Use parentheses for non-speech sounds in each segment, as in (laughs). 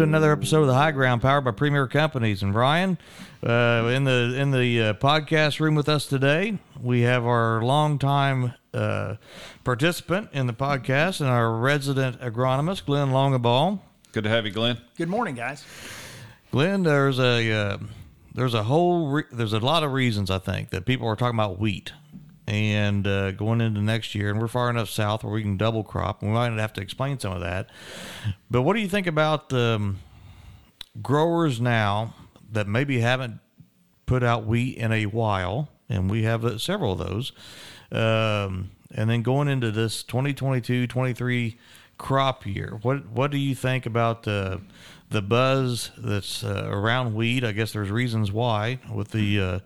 to another episode of the High Ground, powered by Premier Companies. And Ryan, uh, in the in the uh, podcast room with us today, we have our longtime uh, participant in the podcast and our resident agronomist, Glenn Longabaugh. Good to have you, Glenn. Good morning, guys. Glenn, there's a uh, there's a whole re- there's a lot of reasons I think that people are talking about wheat and uh, going into next year, and we're far enough south where we can double crop. We might have to explain some of that. But what do you think about um, growers now that maybe haven't put out wheat in a while, and we have uh, several of those, um, and then going into this 2022-23 crop year, what what do you think about the the buzz that's uh, around wheat? I guess there's reasons why with the uh,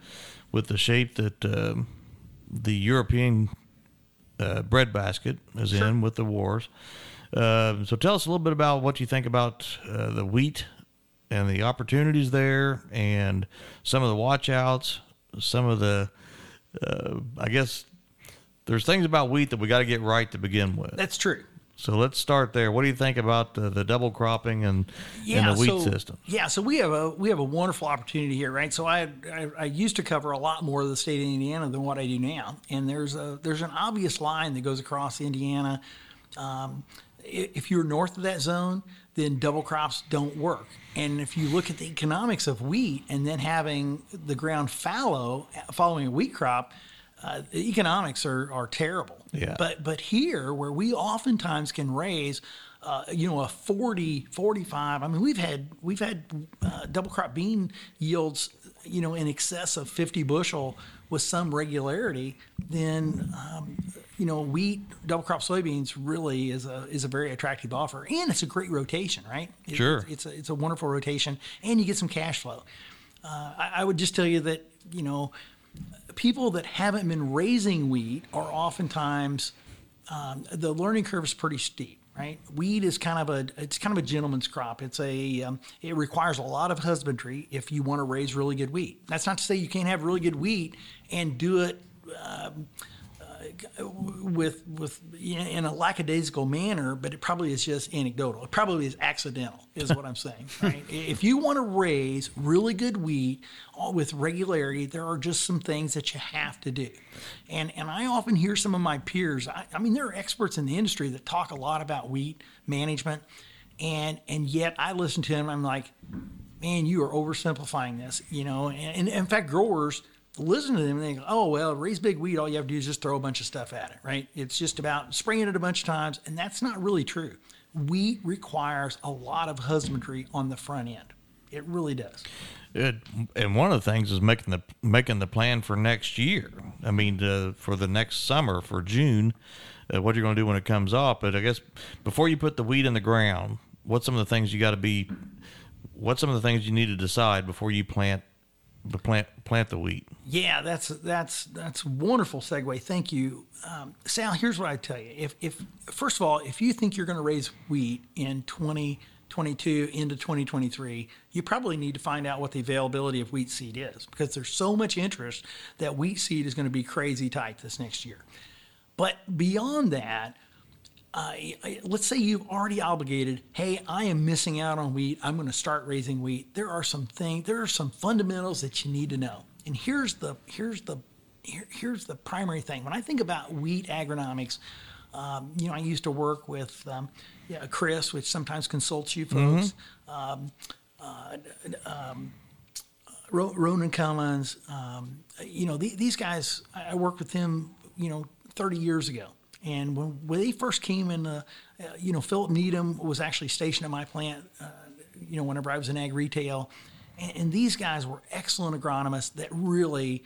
with the shape that um, the European uh, breadbasket is sure. in with the wars. Uh, so tell us a little bit about what you think about uh, the wheat and the opportunities there, and some of the watchouts, some of the, uh, I guess, there's things about wheat that we got to get right to begin with. That's true. So let's start there. What do you think about the, the double cropping and, yeah, and the wheat so, system? Yeah, so we have a we have a wonderful opportunity here, right? So I, I, I used to cover a lot more of the state of Indiana than what I do now, and there's a there's an obvious line that goes across Indiana. Um, if you're north of that zone, then double crops don't work. And if you look at the economics of wheat and then having the ground fallow following a wheat crop, uh, economics are, are terrible. Yeah. But but here where we oftentimes can raise uh, you know a 40 45 i mean we've had we've had uh, double crop bean yields you know in excess of 50 bushel with some regularity then um, you know wheat double crop soybeans really is a is a very attractive offer and it's a great rotation right it, sure it's, it's, a, it's a wonderful rotation and you get some cash flow uh, I, I would just tell you that you know people that haven't been raising wheat are oftentimes um, the learning curve is pretty steep right? Wheat is kind of a it's kind of a gentleman's crop. It's a um, it requires a lot of husbandry if you want to raise really good wheat. That's not to say you can't have really good wheat and do it um, with with in a lackadaisical manner, but it probably is just anecdotal. It probably is accidental, is what I'm saying. (laughs) Right? if you want to raise really good wheat with regularity, there are just some things that you have to do. And and I often hear some of my peers. I, I mean, there are experts in the industry that talk a lot about wheat management, and and yet I listen to them. I'm like, man, you are oversimplifying this. You know, and, and in fact, growers listen to them and think, oh, well, raise big wheat, all you have to do is just throw a bunch of stuff at it, right? It's just about spraying it a bunch of times, and that's not really true. Wheat requires a lot of husbandry on the front end. It really does. It, and one of the things is making the making the plan for next year. I mean, uh, for the next summer, for June, uh, what you're going to do when it comes off. But I guess before you put the wheat in the ground, what's some of the things you got to be? What's some of the things you need to decide before you plant the plant plant the wheat. Yeah, that's that's that's wonderful segue. Thank you, um, Sal. Here's what I tell you: if if first of all, if you think you're going to raise wheat in 2022 into 2023, you probably need to find out what the availability of wheat seed is because there's so much interest that wheat seed is going to be crazy tight this next year. But beyond that, uh, let's say you've already obligated, hey, I am missing out on wheat. I'm going to start raising wheat. There are some things, there are some fundamentals that you need to know. And here's the here's the here, here's the primary thing. When I think about wheat agronomics, um, you know, I used to work with um, yeah, Chris, which sometimes consults you folks. Mm-hmm. Um, uh, um, Ronan Cummins, um, you know, the, these guys. I worked with him, you know, 30 years ago and when, when they first came in, uh, you know, Philip Needham was actually stationed at my plant, uh, you know, whenever I was in ag retail. And, and these guys were excellent agronomists that really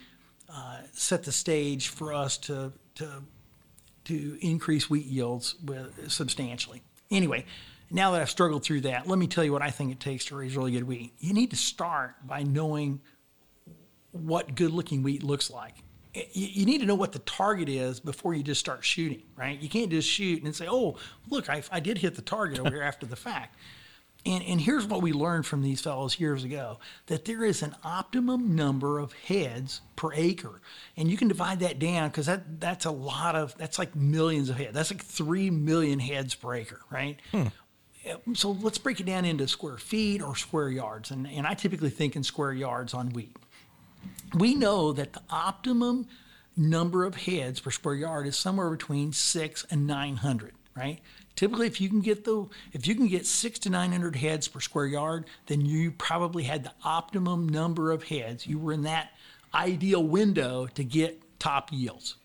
uh, set the stage for us to, to, to increase wheat yields with, substantially. Anyway, now that I've struggled through that, let me tell you what I think it takes to raise really good wheat. You need to start by knowing what good looking wheat looks like you need to know what the target is before you just start shooting, right? You can't just shoot and say, "Oh, look, I, I did hit the target over here after the fact." And, and here's what we learned from these fellows years ago that there is an optimum number of heads per acre. And you can divide that down because that, that's a lot of, that's like millions of heads. That's like 3 million heads per acre, right? Hmm. so let's break it down into square feet or square yards. And, and I typically think in square yards on wheat. We know that the optimum number of heads per square yard is somewhere between six and 900, right? Typically, if you can get the if you can get six to 900 heads per square yard, then you probably had the optimum number of heads. You were in that ideal window to get top yields.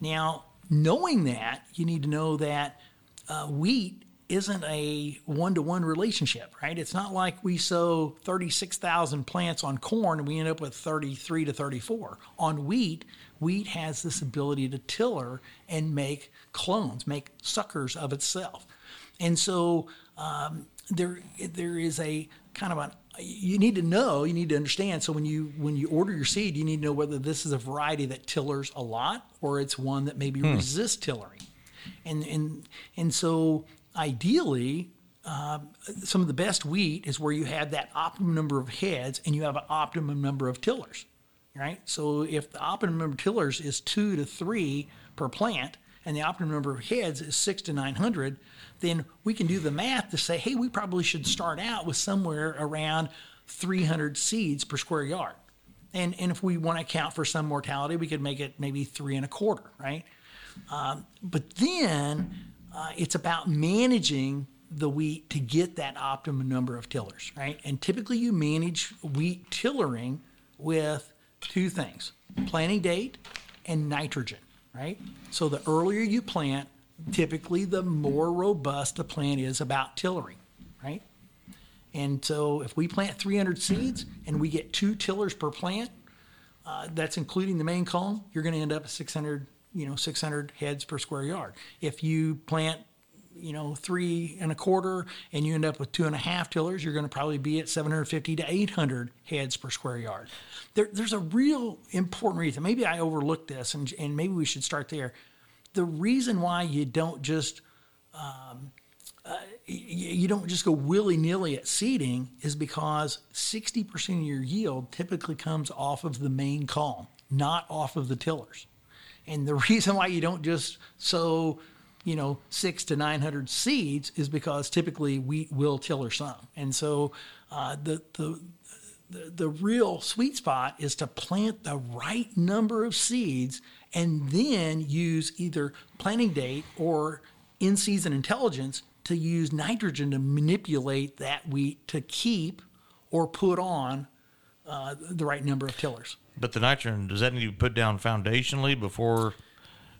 Now, knowing that, you need to know that uh, wheat isn't a one to one relationship, right? It's not like we sow 36,000 plants on corn and we end up with 33 to 34. On wheat, wheat has this ability to tiller and make clones, make suckers of itself. And so um, there, there is a kind of an you need to know, you need to understand. So when you when you order your seed, you need to know whether this is a variety that tillers a lot or it's one that maybe hmm. resists tillering. And and and so ideally, uh, some of the best wheat is where you have that optimum number of heads and you have an optimum number of tillers, right? So if the optimum number of tillers is two to three per plant and the optimum number of heads is six to 900, then we can do the math to say, hey, we probably should start out with somewhere around 300 seeds per square yard. And, and if we want to account for some mortality, we could make it maybe three and a quarter, right? Um, but then uh, it's about managing the wheat to get that optimum number of tillers, right? And typically you manage wheat tillering with two things planting date and nitrogen, right? So the earlier you plant, typically the more robust the plant is about tillering, right? And so if we plant 300 seeds and we get two tillers per plant, uh, that's including the main column, you're going to end up at 600 you know 600 heads per square yard. If you plant you know three and a quarter and you end up with two and a half tillers you're going to probably be at 750 to 800 heads per square yard. There, there's a real important reason. Maybe i overlooked this and, and maybe we should start there. The reason why you don't just um, uh, you don't just go willy-nilly at seeding is because 60% of your yield typically comes off of the main column not off of the tillers and the (laughs) reason why you don't just sow, you know, six to 900 seeds is because typically wheat will tiller some. And so uh, the, the, the, the real sweet spot is to plant the right number of seeds and then use either planting date or in season intelligence to use nitrogen to manipulate that wheat to keep or put on uh, the right number of tillers. But the nitrogen does that need to be put down foundationally before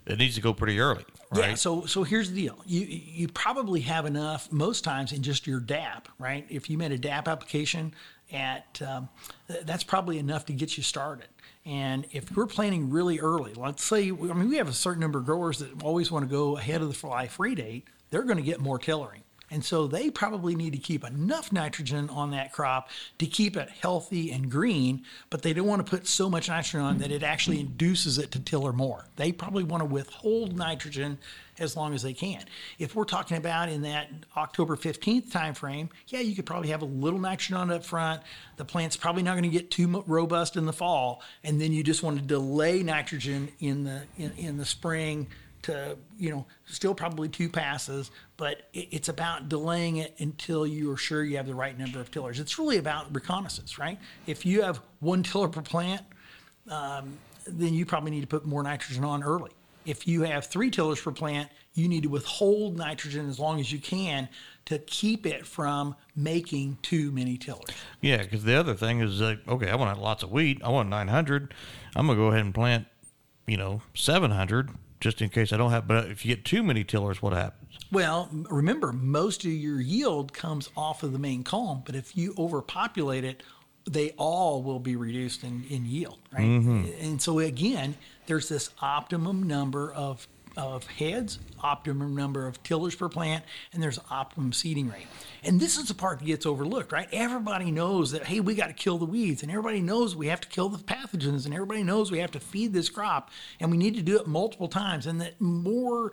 it needs to go pretty early, right? Yeah. So so here's the deal. You you probably have enough most times in just your DAP, right? If you made a DAP application at um, that's probably enough to get you started. And if we're planting really early, let's say, I mean, we have a certain number of growers that always want to go ahead of the fly free date. They're going to get more tillering. And so they probably need to keep enough nitrogen on that crop to keep it healthy and green, but they don't want to put so much nitrogen on that it actually induces it to tiller more. They probably want to withhold nitrogen as long as they can. If we're talking about in that October 15th time frame, yeah, you could probably have a little nitrogen on up front. The plant's probably not going to get too robust in the fall, and then you just want to delay nitrogen in the in, in the spring to you know still probably two passes but it's about delaying it until you are sure you have the right number of tillers. It's really about reconnaissance right? If you have one tiller per plant um, then you probably need to put more nitrogen on early. If you have three tillers per plant you need to withhold nitrogen as long as you can to keep it from making too many tillers. Yeah because the other thing is like okay i want lots of wheat i want 900 i'm going to go ahead and plant you know 700 just in case I don't have. But if you get too many tillers, what happens? Well, remember, most of your yield comes off of the main column, but if you overpopulate it, they all will be reduced in, in yield, right? Mm-hmm. And so again, there's this optimum number of of heads, optimum number of tillers per plant, and there's optimum seeding rate. And this is the part that gets overlooked, right? Everybody knows that, hey, we got to kill the weeds, and everybody knows we have to kill the pathogens, and everybody knows we have to feed this crop, and we need to do it multiple times, and that more,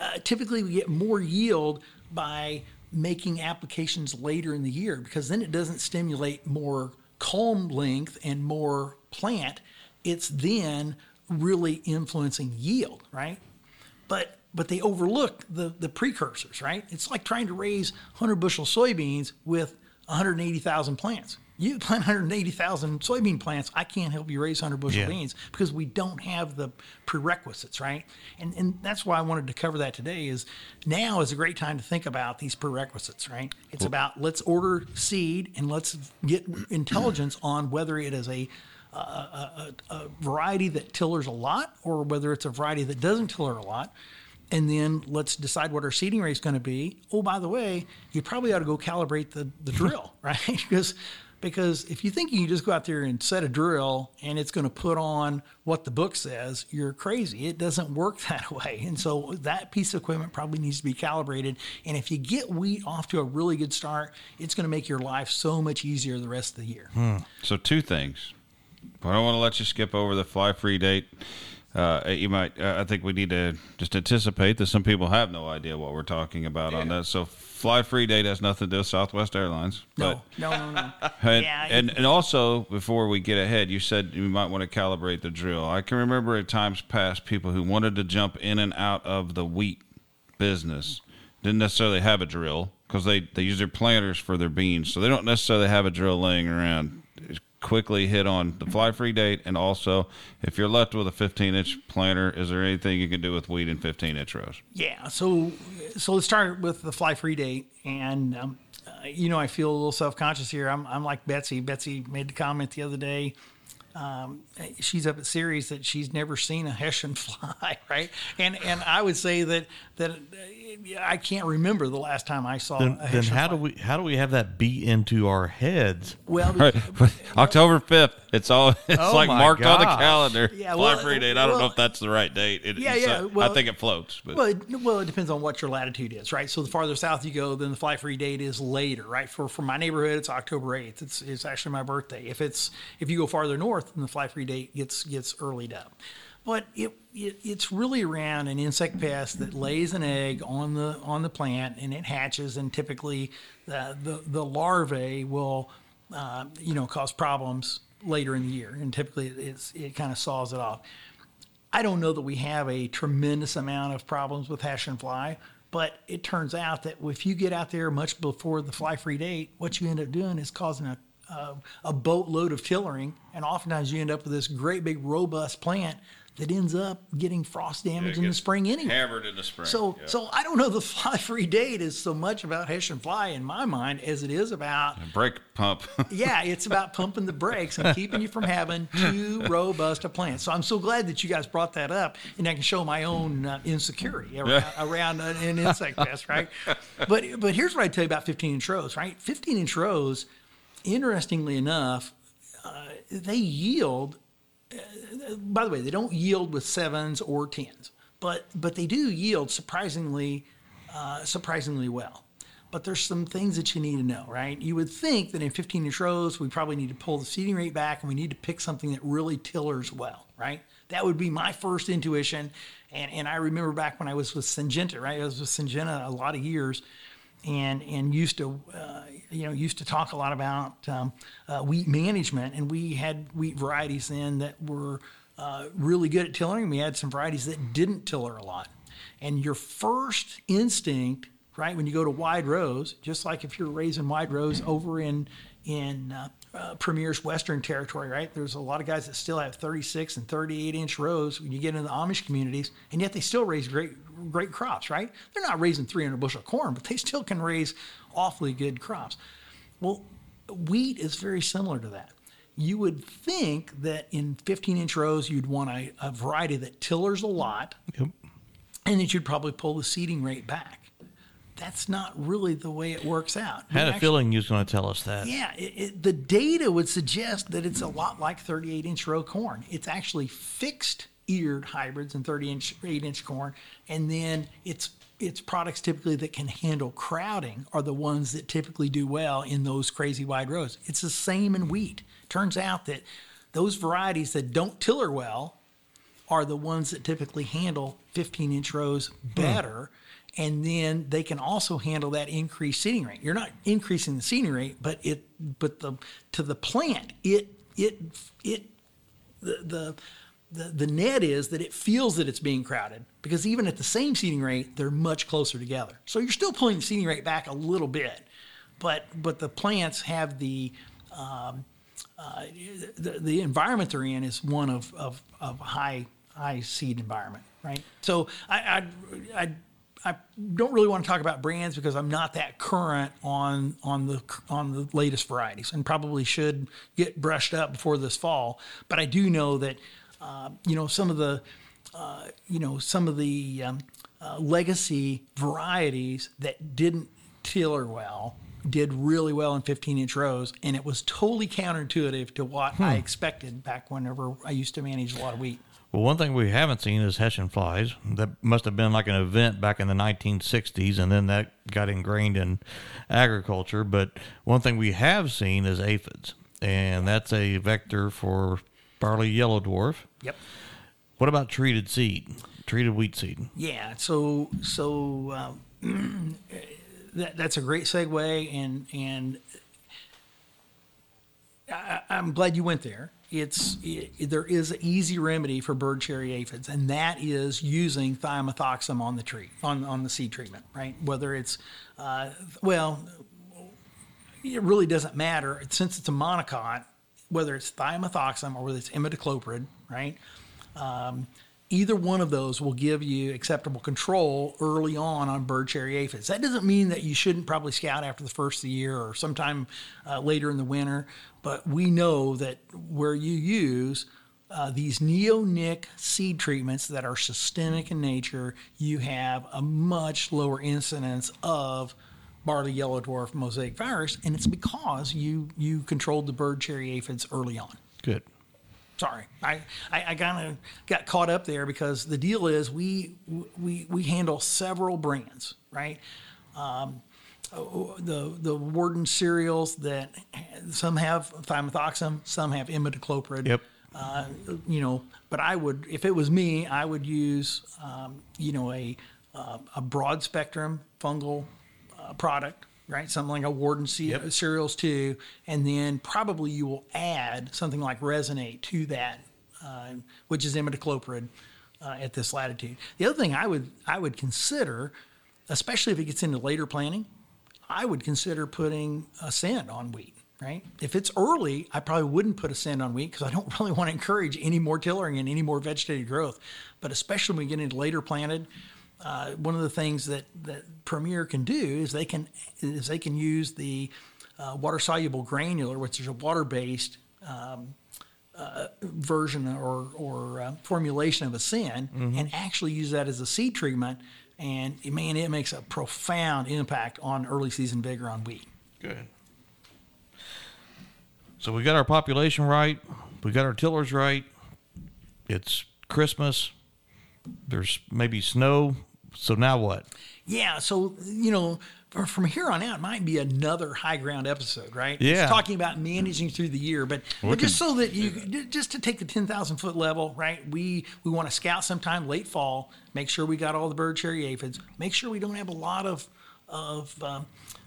uh, typically we get more yield by making applications later in the year because then it doesn't stimulate more culm length and more plant. It's then really influencing yield, right? But but they overlook the the precursors, right? It's like trying to raise 100 bushel soybeans with 180,000 plants. You plant 180,000 soybean plants, I can't help you raise 100 bushel Yeah. beans because we don't have the prerequisites, right? And and that's why I wanted to cover that today. Is now is a great time to think about these prerequisites, right? It's about let's order seed and let's get intelligence on whether it is a a, a, a variety that tillers a lot or whether it's a variety that doesn't tiller a lot. And then let's decide what our seeding rate is going to be. Oh, by the way, you probably ought to go calibrate the, the drill, (laughs) right? because because if you think you just go out there and set a drill and it's going to put on what the book says, you're crazy. It doesn't work (laughs) that way. And so that piece of equipment probably needs to be calibrated. And if you get wheat off to a really good start, it's going to make your life so much easier the rest of the year. Hmm. So two things. I don't want to let you skip over the fly free date. Uh, you might. Uh, I think we need to just anticipate that some people have no idea what we're talking about on that. So fly free date has nothing to do with Southwest Airlines. No, no, no, no. (laughs) And, Yeah, and and also before we get ahead, you said you might want to calibrate the drill. I can remember at times past people who wanted to jump in and out of the wheat business didn't necessarily have a drill because they they use their planters for their beans, so they don't necessarily have a drill laying around. Quickly hit on the fly free date, and also if you're left with a 15 inch planter, is there anything you can do with weed in 15 inch rows? Yeah. So, so let's start with the fly free date. And, um, uh, you know, I feel a little self conscious here. I'm, I'm like Betsy. Betsy made the comment the other day. Um, she's up at series that she's never seen a Hessian (laughs) fly, right? And and I would say that that uh, I can't remember the last time I saw Then, then how fly. do we how do we have that beat into our heads? Well, (laughs) Right, (laughs) October 5th. It's all (laughs) it's Oh like marked on the calendar. Yeah, fly well, free date. I don't know if that's the right date. It, Yeah, yeah, uh, well- I think it floats, but Well, it, well, it depends on what your latitude is, right? So the farther south you go, then the fly free date is later, right? For for my neighborhood, it's October eighth. It's it's actually my birthday. If it's if you go farther north, then the fly free date gets gets earlied up. But it, it it's really around an insect pest that lays an egg on the on the plant and it hatches, and typically uh, the the larvae will uh, you know cause problems later in the year, and typically it's it kind of saws it off. I don't know that we have a tremendous amount of problems with Hessian fly, but it turns out that if you get out there much before the fly free date, what you end up doing is causing a, a, a boatload of tillering, and oftentimes you end up with this great big robust plant that ends up getting frost damage in the spring anyway. hammered in the spring. So, yeah. so I don't know the (laughs) fly free date is so much about Hessian fly in my mind as it is about brake pump. (laughs) yeah, it's about pumping the brakes and keeping you from having too robust a plant. So I'm so glad that you guys brought that up, and I can show my own uh, insecurity around, around an, an insect pest, right? (laughs) But but here's what I tell you about 15 inch rows, right? 15 inch rows, interestingly enough, uh, they yield. By the way, they don't yield with sevens or tens, but but they do yield surprisingly uh, surprisingly well. But there's some things that you need to know, right? You would think that in 15 inch rows, we probably need to pull the seeding rate back and we need to pick something that really tillers well, right? That would be my first intuition. And, and I remember back when I was with Syngenta, right? I was with Syngenta a lot of years and, and used to, uh, you know, used to talk a lot about um, uh, wheat management. And we had wheat varieties then that were uh, really good at tillering. We had some varieties that didn't tiller a lot. And your first instinct right? When you go to wide rows, just like if you're raising wide rows over in in uh, Premier's Western Territory, right? There's a lot of guys that still have 36 and 38 inch rows when you get into the Amish communities, and yet they still raise great great crops, right? They're not raising 300 bushel corn, but they still can raise awfully good crops. Well, wheat is very similar to that. You would think that in 15 inch rows, you'd want a, a variety that tillers a lot, Yep. and that you'd probably pull the seeding rate back. That's not really the way it works out. I had We a actually- feeling you was going to tell us that. Yeah, it, it, the data would suggest that it's a lot like 38 inch row corn. It's actually fixed eared hybrids and 30 inch, 8 inch corn, and then it's it's products typically that can handle crowding are the ones that typically do well in those crazy wide rows. It's the same in wheat. Turns out that those varieties that don't tiller well are the ones that typically handle 15 inch rows hmm. better. And then they can also handle that increased seeding rate. You're not increasing the seeding rate, but it, but the to the plant, it it it the the the, net is that it feels that it's being crowded because even at the same seeding rate, they're much closer together. So you're still pulling the seeding rate back a little bit, but but the plants have the um, uh, the, the environment they're in is one of, of, of high high seed environment, right? So I, I, I I don't really want to talk about brands because I'm not that current on on the on the latest varieties, and probably should get brushed up before this fall. But I do know that uh, you know some of the uh, you know some of the um, uh, legacy varieties that didn't tiller well did really well in 15 inch rows, and it was totally counterintuitive to what I expected back whenever I used to manage a lot of wheat. Well, one thing we haven't seen is Hessian flies. That must have been like an event back in the 1960s, and then that got ingrained in agriculture. But one thing we have seen is aphids, and that's a vector for barley yellow dwarf. Yep. What about treated seed, treated wheat seed? Yeah. So so um, (clears throat) that that's a great segue, and and I, I'm glad you went there. It's it, there is an easy remedy for bird cherry aphids, and that is using thiamethoxam on the tree on on the seed treatment, right? Whether it's uh, well, it really doesn't matter since it's a monocot, whether it's thiamethoxam or whether it's imidacloprid, right? Um, either one of those will give you acceptable control early on on bird cherry aphids. That doesn't mean that you shouldn't probably scout after the first of the year or sometime uh, later in the winter, but we know that where you use uh, these neonic seed treatments that are systemic in nature, you have a much lower incidence of barley yellow dwarf mosaic virus, and it's because you you controlled the bird cherry aphids early on Good. Sorry. I i, I kind of got caught up there because the deal is we we we handle several brands right? Um, the the warden cereals that some have thiamethoxam some have imidacloprid. Yep. uh, you know but i would if it was me i would use um, you know a uh, a broad spectrum fungal uh, product, right? Something like a Warden ce- Yep. cereals too, and then probably you will add something like Resonate to that, uh, which is imidacloprid uh, at this latitude. The other thing I would I would consider, especially if it gets into later planting, I would consider putting Ascend on wheat. Right? If it's early, I probably wouldn't put Ascend on wheat because I don't (laughs) really want to encourage any more tillering and any more vegetative growth. But especially when we get into later planted, uh, one of the things that, that Premier can do is they can is they can use the uh, water soluble granular, which is a water based um, uh, version or or uh, formulation of Ascend, and actually use that as a seed treatment. And man, it makes a profound impact on early season vigor on wheat. Good. So we got our population right. We got our tillers right. It's Christmas. There's maybe snow. So now what? Yeah, so you know, from here on out, might be another high ground episode, right? Yeah. It's talking about managing through the year, but, but just so that you, just to take the ten thousand foot level, right? We we want to scout sometime late fall, make sure we got all the bird cherry aphids, make sure we don't have a lot of of um,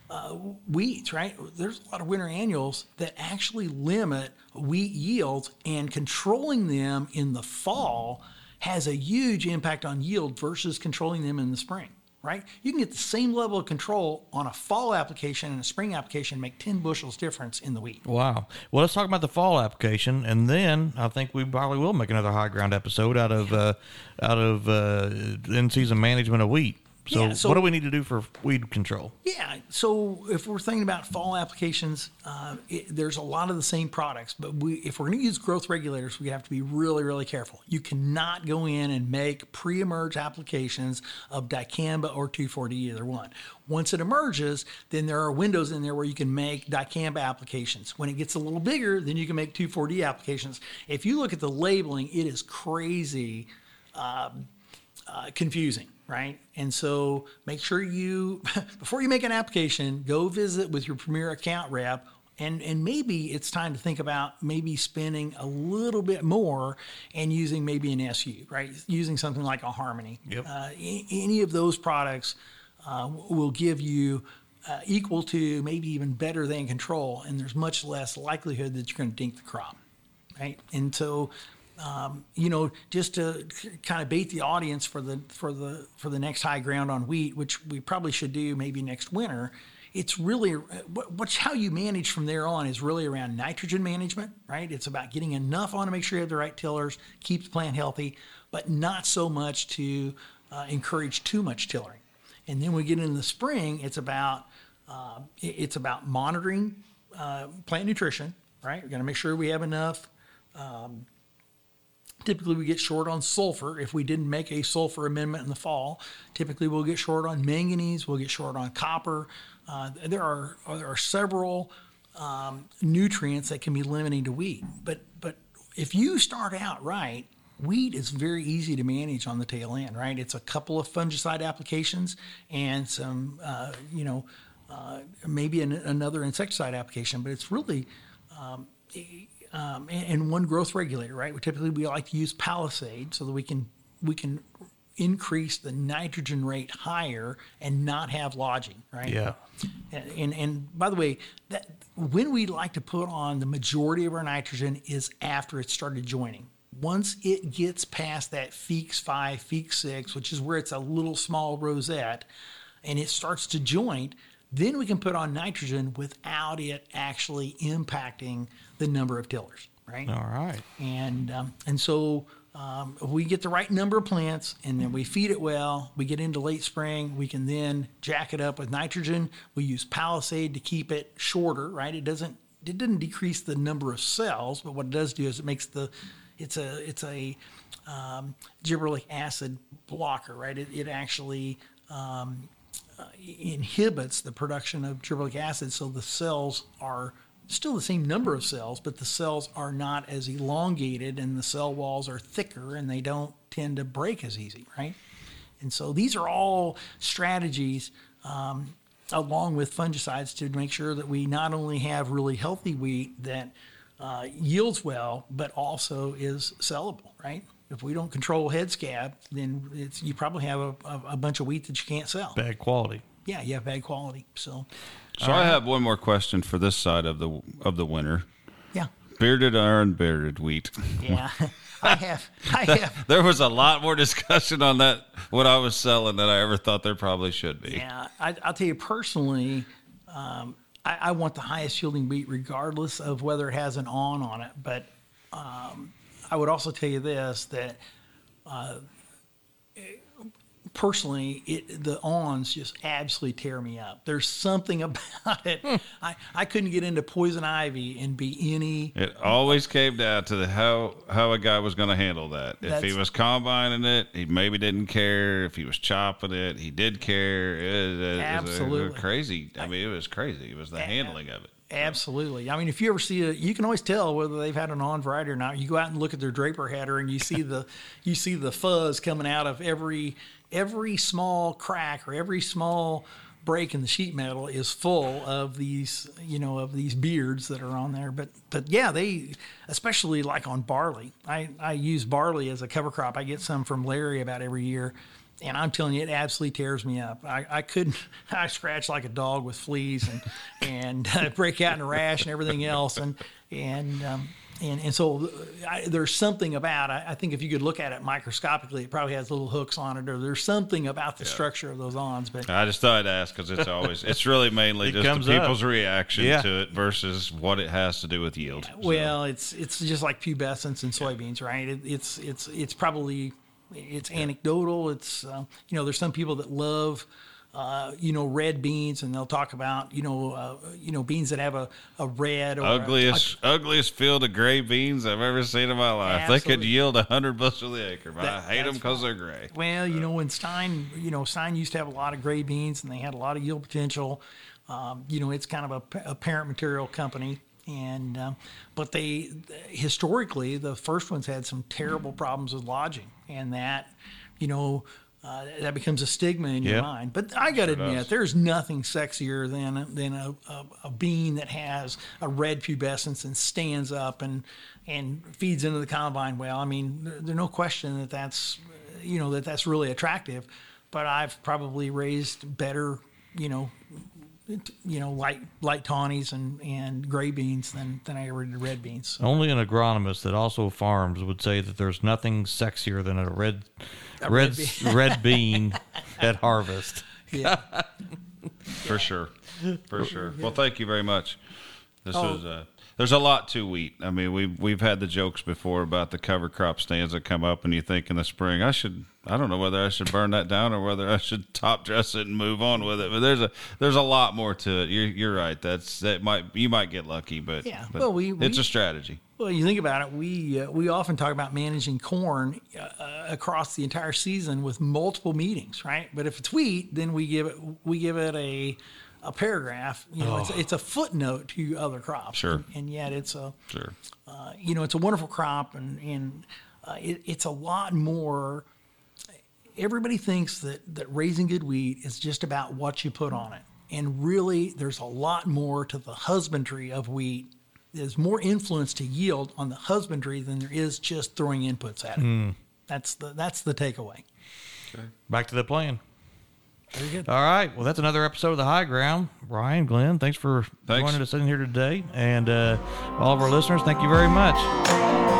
uh, weeds, right? There's a lot of winter annuals that actually limit wheat yields, and controlling them in the fall has a huge impact on yield versus controlling them in the spring, right? You can get the same level of control on a fall application and a spring application, make 10 bushels difference in the wheat. Wow. Well, let's talk about the fall application, and then I think we probably will make another high ground episode out of uh, out of uh, in season management of wheat. So, Yeah, so- what do we need to do for weed control? Yeah. So if we're thinking about fall applications, uh, it, there's a lot of the same products, but we, if we're going to use growth regulators, we have to be really, really careful. You cannot go in and make pre-emerge applications of dicamba or 2,4-D, either one. Once it emerges, then there are windows in there where you can make dicamba applications. When it gets a little bigger, then you can make 2,4-D applications. If you look at the labeling, it is crazy uh, confusing, right? And so make sure you, (laughs) before you make an application, go visit with your Premier account rep. And, and maybe it's time to think about maybe spending a little bit more and using maybe an SU, right? Using something like a Harmony. Yep. Uh, any of those products uh, will give you uh, equal to, maybe even better than control, and there's much less likelihood that you're going to dink the crop right? And so um, you know, just to kind of bait the audience for the for the for the next high ground on wheat, which we probably should do maybe next winter. It's really what's how you manage from there on is really around nitrogen management, right? It's about getting enough on to make sure you have the right tillers, keep the plant healthy, but not so much to uh, encourage too much tillering. And then we get into the spring, it's about uh, it's about monitoring uh, plant nutrition, right? We're going to make sure we have enough. Um, typically, we get short on sulfur. If we didn't make a sulfur amendment in the fall, typically we'll get short on manganese, we'll get short on copper. Uh, there are there are several um, nutrients that can be limiting to wheat. But but if you start out right, wheat is very easy to manage on the tail end, right? It's a couple of fungicide applications and some, uh, you know, uh, maybe an, another insecticide application, but it's really um, um, and, and, one growth regulator, right? We typically we like to use Palisade so that we can we can increase the nitrogen rate higher and not have lodging, right? Yeah. And, and, and by the way, that when we like to put on the majority of our nitrogen is after it started joining once it gets past that Feekes 5, Feekes 6, which is where it's a little small rosette, and it starts to joint, then we can put on nitrogen without it actually impacting the number of tillers, right? All right. And, um, and so um, if we get the right number of plants and then we feed it well, we get into late spring, we can then jack it up with nitrogen. We use Palisade to keep it shorter, right? It doesn't it doesn't decrease the number of cells, but what it does do is it makes the it's a it's a um, gibberellic acid blocker, right? It, it actually um, inhibits the production of gibberellic acid, so the cells are still the same number of cells, but the cells are not as elongated, and the cell walls are thicker, and they don't tend to break as easy, right? And so these are all strategies. Um, along with fungicides to make sure that we not only have really healthy wheat that uh, yields well, but also is sellable, right? If we don't control head scab, then it's, you probably have a, a, a, bunch of wheat that you can't sell. Bad quality. Yeah, you have bad quality. So, so I have one more question for this side of the of the winter. Yeah. Bearded or unbearded wheat? Yeah. (laughs) I have. I (laughs) have. there was a lot more discussion on that what I was selling than I ever thought there probably should be. Yeah, I, will tell you personally, um, I, I, want the highest yielding wheat regardless of whether it has an awn on it. But um, I would also tell you this that uh, personally, it, the awns just absolutely tear me up. There's something (laughs) about it. Hmm. I, I couldn't get into poison ivy and be any. It always came down to the how how a guy was going to handle that. If he was combining it, he maybe didn't care. If he was chopping it, he did care. It, it, absolutely it was crazy. I mean, it was crazy. It was the handling of it. Absolutely. I mean, if you ever see it, you can always tell whether they've had an awn variety or not. You go out and look at their draper header, and you see the (laughs) you see the fuzz coming out of every every small crack or every small break in the sheet metal is full of these, you know, of these beards that are on there. But but yeah, they especially like on barley. I, I use barley as a cover crop. I get some from Larry about every year. And I'm telling you, it absolutely tears me up. I, I couldn't, (laughs) I scratch like a dog with fleas and, and uh, (laughs) break out in a rash and everything else. And, and um, and and so I, there's something about I, I, think if you could look at it microscopically, it probably has little hooks on it, or there's something about the yeah. structure of those awns. But I just thought I'd ask because it's always (laughs) it's really mainly it just the people's up. reaction yeah. to it versus what it has to do with yield. Yeah. Well, it's it's just like pubescence in soybeans, right? It, it's it's it's probably it's anecdotal. It's uh, you know there's some people that love uh, you know, red beans, and they'll talk about you know, uh, you know, beans that have a, a red or ugliest a, ugliest field of gray beans I've ever seen in my life. Absolutely. They could yield a hundred bushel the acre, but that, I hate them because they're gray. Well, you know, when Stine, you know, Stine used to have a lot of gray beans, and they had a lot of yield potential. Um, you know, it's kind of a, a parent material company and um, but they historically the first ones had some terrible problems with lodging and that you know uh, that becomes a stigma in your mind. But I got to sure admit, does. there's nothing sexier than than a, a, a, bean that has a red pubescence and stands up and and feeds into the combine well. I mean, there, there's no question that that's you know that that's really attractive. But I've probably raised better, you know, you know, light light tawnies and, and gray beans than, than I ever did red beans. So, Only an agronomist that also farms would say that there's nothing sexier than a red, red, red red bean (laughs) (laughs) at harvest. yeah. for sure, for sure. Well, thank you very much. This Oh. was uh, there's a lot to wheat. I mean, we've we've had the jokes before about the cover crop stands that come up, and you think in the spring, I should, I don't know whether I should burn that down or whether I should (laughs) top dress it and move on with it. But there's a there's a lot more to it. You're you're right. That's that might you might get lucky, but Yeah. but Well, we- it's we- a strategy. Well, you think about it, we uh, we often talk about managing corn uh, across the entire season with multiple meetings, right? But if it's wheat, then we give it we give it a a paragraph. You know, it's, it's a footnote to other crops. Sure. and, yet it's a Sure. uh, you know it's a wonderful crop, and and uh, it, it's a lot more. Everybody thinks that that raising good wheat is just about what you put on it, and really, there's a lot more to the husbandry of wheat. There's more influence to yield on the husbandry than there is just throwing inputs at it. That's the that's the takeaway. Back to the plan. Very good. All right. Well, that's another episode of the High Ground. Ryan, Glenn, thanks for Thanks. joining us in here today, and uh, all of our listeners, thank you very much.